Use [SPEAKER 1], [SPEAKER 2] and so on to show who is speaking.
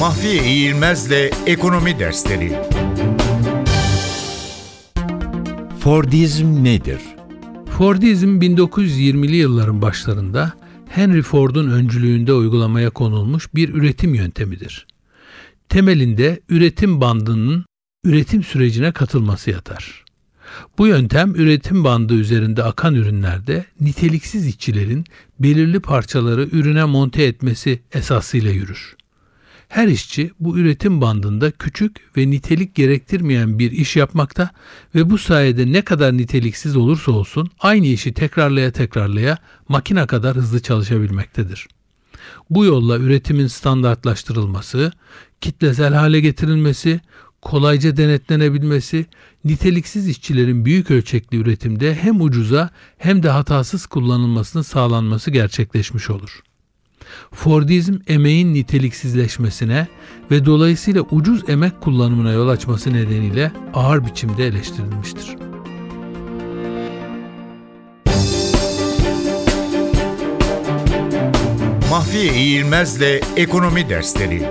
[SPEAKER 1] Mahfiye İğilmez'le Ekonomi Dersleri Fordizm nedir?
[SPEAKER 2] Fordizm 1920'li yılların başlarında Henry Ford'un öncülüğünde uygulamaya konulmuş bir üretim yöntemidir. Temelinde üretim bandının üretim sürecine katılması yatar. Bu yöntem üretim bandı üzerinde akan ürünlerde niteliksiz işçilerin belirli parçaları ürüne monte etmesi esasıyla yürür. Her işçi bu üretim bandında küçük ve nitelik gerektirmeyen bir iş yapmakta ve bu sayede ne kadar niteliksiz olursa olsun aynı işi tekrarlaya tekrarlaya makine kadar hızlı çalışabilmektedir. Bu yolla üretimin standartlaştırılması, kitlesel hale getirilmesi, kolayca denetlenebilmesi, niteliksiz işçilerin büyük ölçekli üretimde hem ucuza hem de hatasız kullanılmasının sağlanması gerçekleşmiş olur. Fordizm emeğin niteliksizleşmesine ve dolayısıyla ucuz emek kullanımına yol açması nedeniyle ağır biçimde eleştirilmiştir.
[SPEAKER 1] Mahfiye İğilmez'le Ekonomi Dersleri